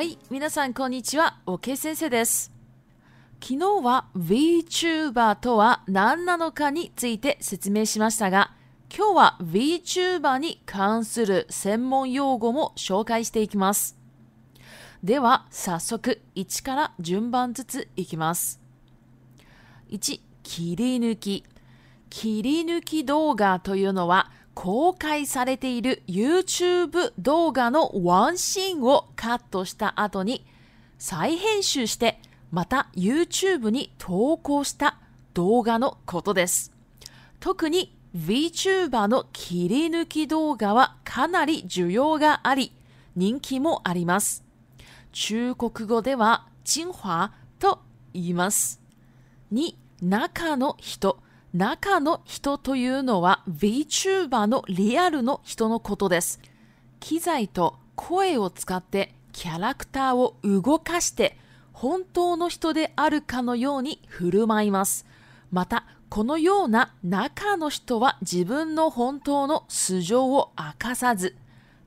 はい皆さんこんにちはおけ先生です昨日は VTuber とは何なのかについて説明しましたが今日は VTuber に関する専門用語も紹介していきますでは早速1から順番ずついきます1切り抜き切り抜き動画というのは公開されている YouTube 動画のワンシーンをカットした後に再編集してまた YouTube に投稿した動画のことです。特に VTuber の切り抜き動画はかなり需要があり人気もあります。中国語では、チンファと言います。に、中の人、中の人というのは VTuber のリアルの人のことです。機材と声を使ってキャラクターを動かして本当の人であるかのように振る舞います。また、このような中の人は自分の本当の素性を明かさず、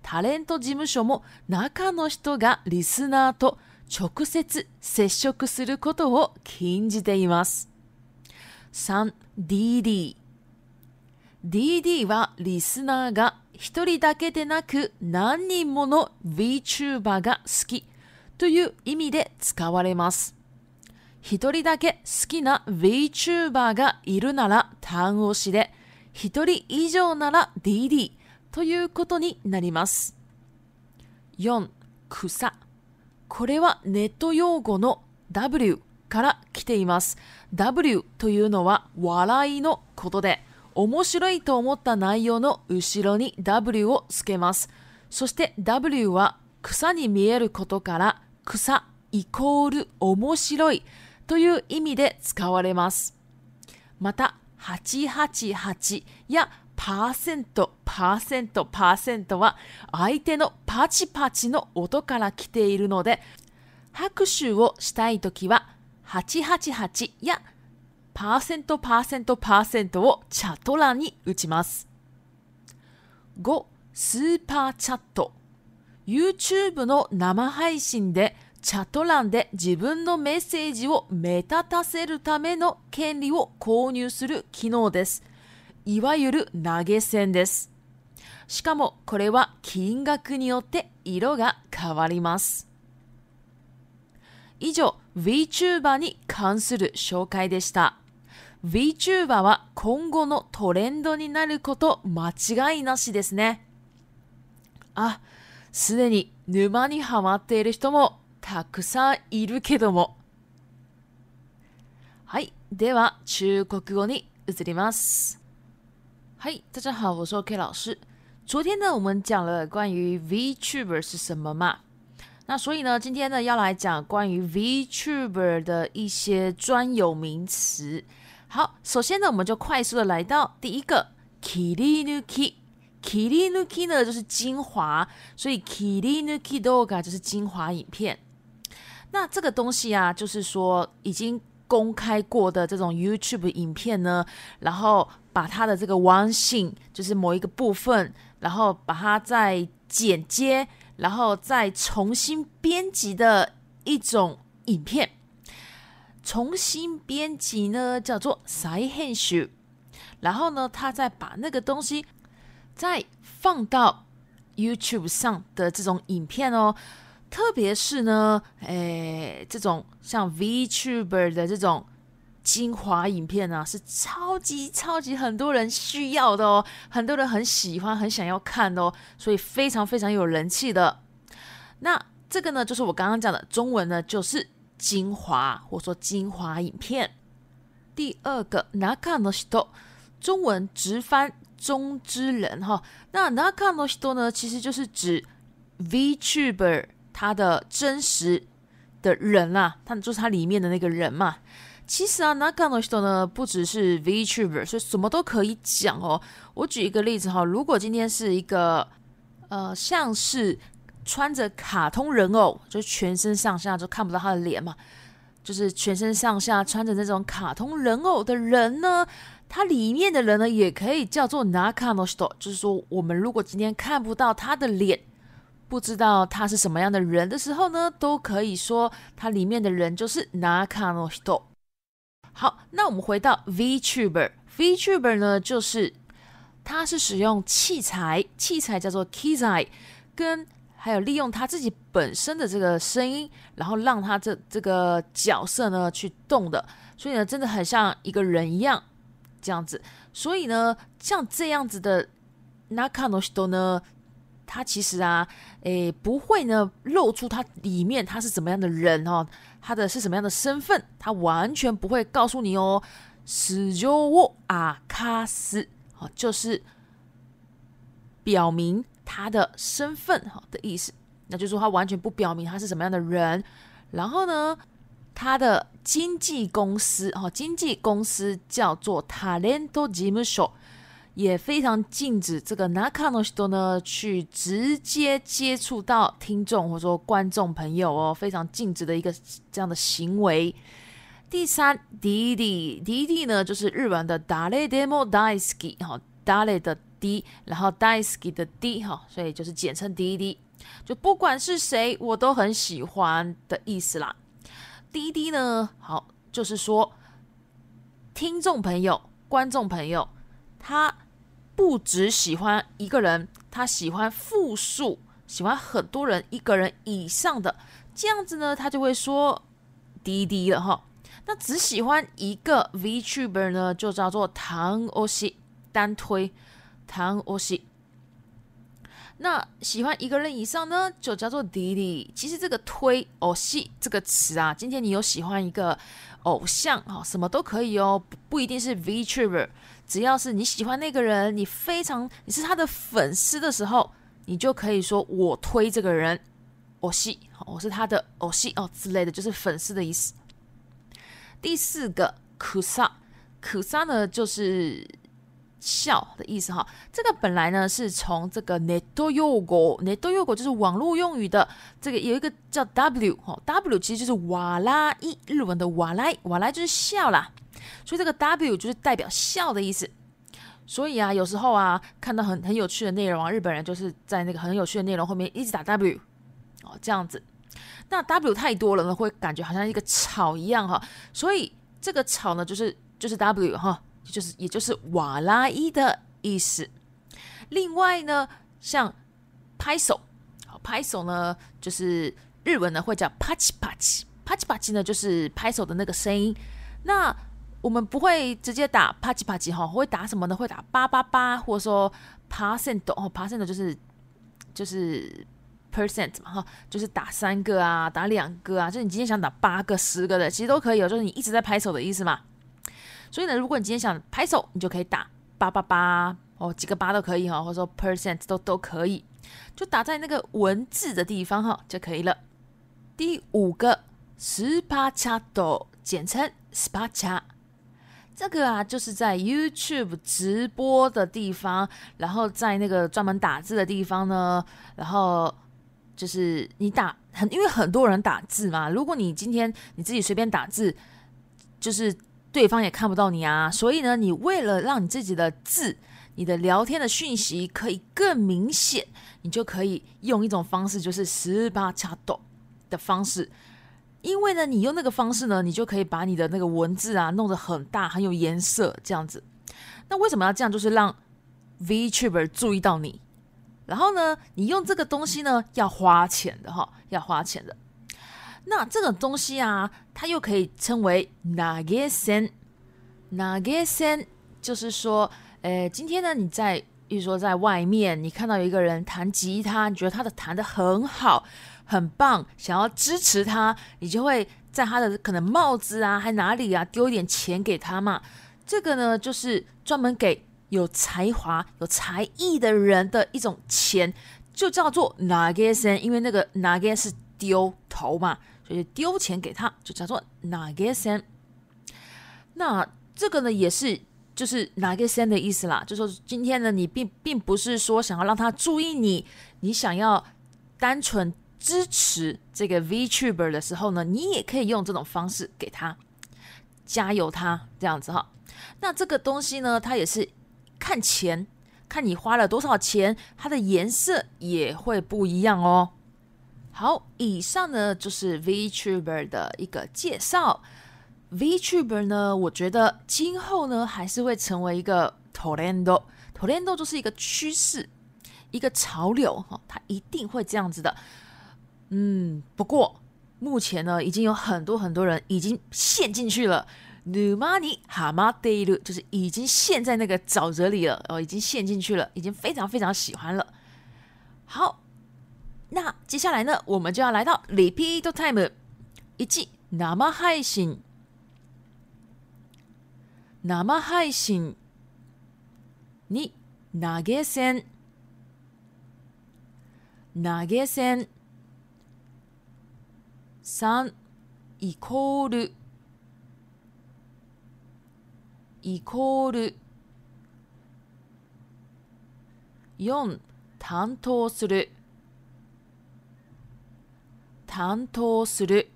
タレント事務所も中の人がリスナーと直接接触することを禁じています。3. DD。DD はリスナーが一人だけでなく何人もの VTuber が好きという意味で使われます。一人だけ好きな VTuber がいるなら単押しで、一人以上なら DD ということになります。4. 草。これはネット用語の W から来ています。W というのは笑いのことで、面白いと思った内容の後ろに W をつけます。そして W は草に見えることから草イコール面白いという意味で使われます。また、888やパーセント、パーセント、パーセントは相手のパチパチの音から来ているので、拍手をしたいときは888やパーセントパーセントパーセントをチャット欄に打ちます。5、スーパーチャット。YouTube の生配信でチャット欄で自分のメッセージを目立たせるための権利を購入する機能です。いわゆる投げ銭です。しかもこれは金額によって色が変わります。以上 VTuber に関する紹介でした VTuber は今後のトレンドになること間違いなしですねあすでに沼にはまっている人もたくさんいるけどもはいでは中国語に移りますはい大家好我是 OK 老师昨天呢我们讲了关于 VTuber 是什么嘛那所以呢，今天呢要来讲关于 Vtuber 的一些专有名词。好，首先呢，我们就快速的来到第一个 k i r y u k i k i r y u k i 呢就是精华，所以 k i r y u k i Doga 就是精华影片。那这个东西啊，就是说已经公开过的这种 YouTube 影片呢，然后把它的这个 One n Thing，就是某一个部分，然后把它再剪接。然后再重新编辑的一种影片，重新编辑呢叫做 sidehandshoo，然后呢，他再把那个东西再放到 YouTube 上的这种影片哦，特别是呢，哎，这种像 Vtuber 的这种。精华影片啊，是超级超级很多人需要的哦，很多人很喜欢很想要看哦，所以非常非常有人气的。那这个呢，就是我刚刚讲的中文呢，就是精华或说精华影片。第二个 naka no o 中文直翻中之人哈。那 naka no o 呢，其实就是指 v tuber 他的真实的人啊，他们就是他里面的那个人嘛。其实啊，naka no shito 呢不只是 v t u b e r 所以什么都可以讲哦。我举一个例子哈，如果今天是一个呃，像是穿着卡通人偶，就全身上下就看不到他的脸嘛，就是全身上下穿着那种卡通人偶的人呢，他里面的人呢也可以叫做 naka no shito，就是说我们如果今天看不到他的脸，不知道他是什么样的人的时候呢，都可以说他里面的人就是 naka no shito。好，那我们回到 Vtuber。Vtuber 呢，就是它是使用器材，器材叫做 Keyi，跟还有利用他自己本身的这个声音，然后让他这这个角色呢去动的，所以呢，真的很像一个人一样这样子。所以呢，像这样子的 Nakano s h i o 呢。他其实啊，诶，不会呢露出他里面他是怎么样的人哦，他的是什么样的身份，他完全不会告诉你哦。是就我阿卡斯，哦，就是表明他的身份哈的意思。那就是说他完全不表明他是什么样的人。然后呢，他的经纪公司哈，经纪公司叫做 Talent o m s h 所。也非常禁止这个 Nakano s o 呢去直接接触到听众或者说观众朋友哦，非常禁止的一个这样的行为。第三，DD，DD 呢就是日文的 Dale Demo Daisuki 哈，Dale 的 D，然后 Daisuki 的 D 哈，所以就是简称 DD，就不管是谁，我都很喜欢的意思啦。DD 呢，好，就是说听众朋友、观众朋友，他。不只喜欢一个人，他喜欢复数，喜欢很多人，一个人以上的这样子呢，他就会说滴滴了哈。那只喜欢一个 Vtuber 呢，就叫做单推欧西。那喜欢一个人以上呢，就叫做滴滴。其实这个推西这个词啊，今天你有喜欢一个？偶像啊，什么都可以哦，不不一定是 Vtuber，只要是你喜欢那个人，你非常你是他的粉丝的时候，你就可以说“我推这个人”，“我是我是他的”“偶系”哦之类的就是粉丝的意思。第四个，Kusa，Kusa 呢就是。笑的意思哈，这个本来呢是从这个ネット用語，ネット用語就是网络用语的，这个有一个叫 W，哈 W 其实就是瓦拉伊日文的瓦拉，瓦拉就是笑啦，所以这个 W 就是代表笑的意思。所以啊，有时候啊看到很很有趣的内容，啊，日本人就是在那个很有趣的内容后面一直打 W，哦这样子，那 W 太多了呢，会感觉好像一个草一样哈，所以这个草呢就是就是 W 哈。就是，也就是瓦拉伊的意思。另外呢，像拍手，好拍手呢，就是日文呢会叫啪叽啪叽，啪叽啪叽呢就是拍手的那个声音。那我们不会直接打啪叽啪叽哈，会打什么呢？会打八八八，或者说 percent 哦，percent 就是就是 percent 嘛哈，就是打三个啊，打两个啊，就是你今天想打八个、十个的，其实都可以，哦，就是你一直在拍手的意思嘛。所以呢，如果你今天想拍手，你就可以打八八八哦，几个八都可以哈，或者说 percent 都都可以，就打在那个文字的地方哈就可以了。第五个 s 十 a t o 简称 s c h a 这个啊就是在 YouTube 直播的地方，然后在那个专门打字的地方呢，然后就是你打很，因为很多人打字嘛，如果你今天你自己随便打字，就是。对方也看不到你啊，所以呢，你为了让你自己的字、你的聊天的讯息可以更明显，你就可以用一种方式，就是十八掐抖的方式。因为呢，你用那个方式呢，你就可以把你的那个文字啊弄得很大、很有颜色这样子。那为什么要这样？就是让 Vtuber 注意到你。然后呢，你用这个东西呢要花钱的哈，要花钱的。那这种东西啊，它又可以称为 n a g e s e n n a g e s e n 就是说，呃，今天呢，你在，比如说在外面，你看到有一个人弹吉他，你觉得他的弹的很好，很棒，想要支持他，你就会在他的可能帽子啊，还哪里啊，丢一点钱给他嘛。这个呢，就是专门给有才华、有才艺的人的一种钱，就叫做 n a g e s e n 因为那个 n a g e s e n 是丢头嘛。丢钱给他，就叫做 n a g s e n 那这个呢，也是就是 n a g s e n 的意思啦。就说今天呢，你并并不是说想要让他注意你，你想要单纯支持这个 Vtuber 的时候呢，你也可以用这种方式给他加油，他这样子哈。那这个东西呢，它也是看钱，看你花了多少钱，它的颜色也会不一样哦。好，以上呢就是 Vtuber 的一个介绍。Vtuber 呢，我觉得今后呢还是会成为一个 Trendo，Trendo o o 就是一个趋势，一个潮流哈，它一定会这样子的。嗯，不过目前呢，已经有很多很多人已经陷进去了。Numani Hamadei 就是已经陷在那个沼泽里了哦，已经陷进去了，已经非常非常喜欢了。好。那接下来呢，我们就要来到 repeat time。一、生配信。生配信。2、投げ銭。投げ銭。3、イコール。イコール。4、担当する。担当する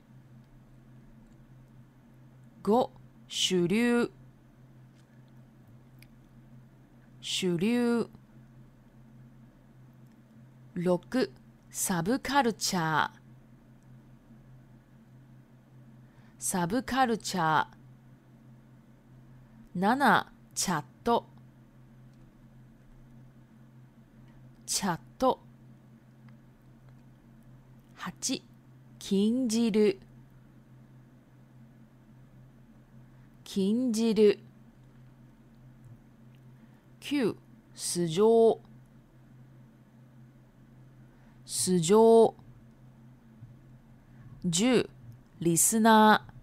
5主流主流6サブカルチャーサブカルチャー7チャットチャット8禁じる禁じる九素性素性十リスナー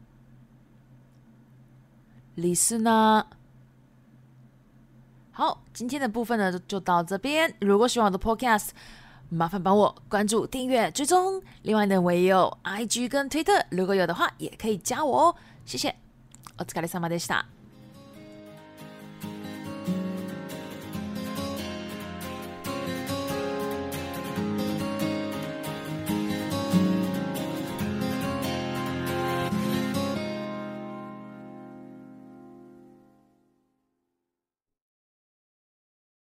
リスナー好，今天的部分呢就到这边。如果喜欢我的 Podcast，麻烦帮我关注、订阅、追踪。另外呢，我也有 IG 跟推特，如果有的话，也可以加我哦。谢谢。お疲れ様でした。